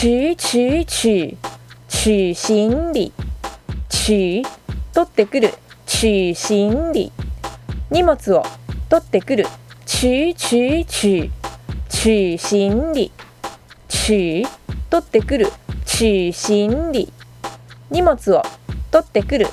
取取取取心理取取ってくる取心理荷物を取ってくる。取取取取心理取取ってくる取心理荷物を取ってくる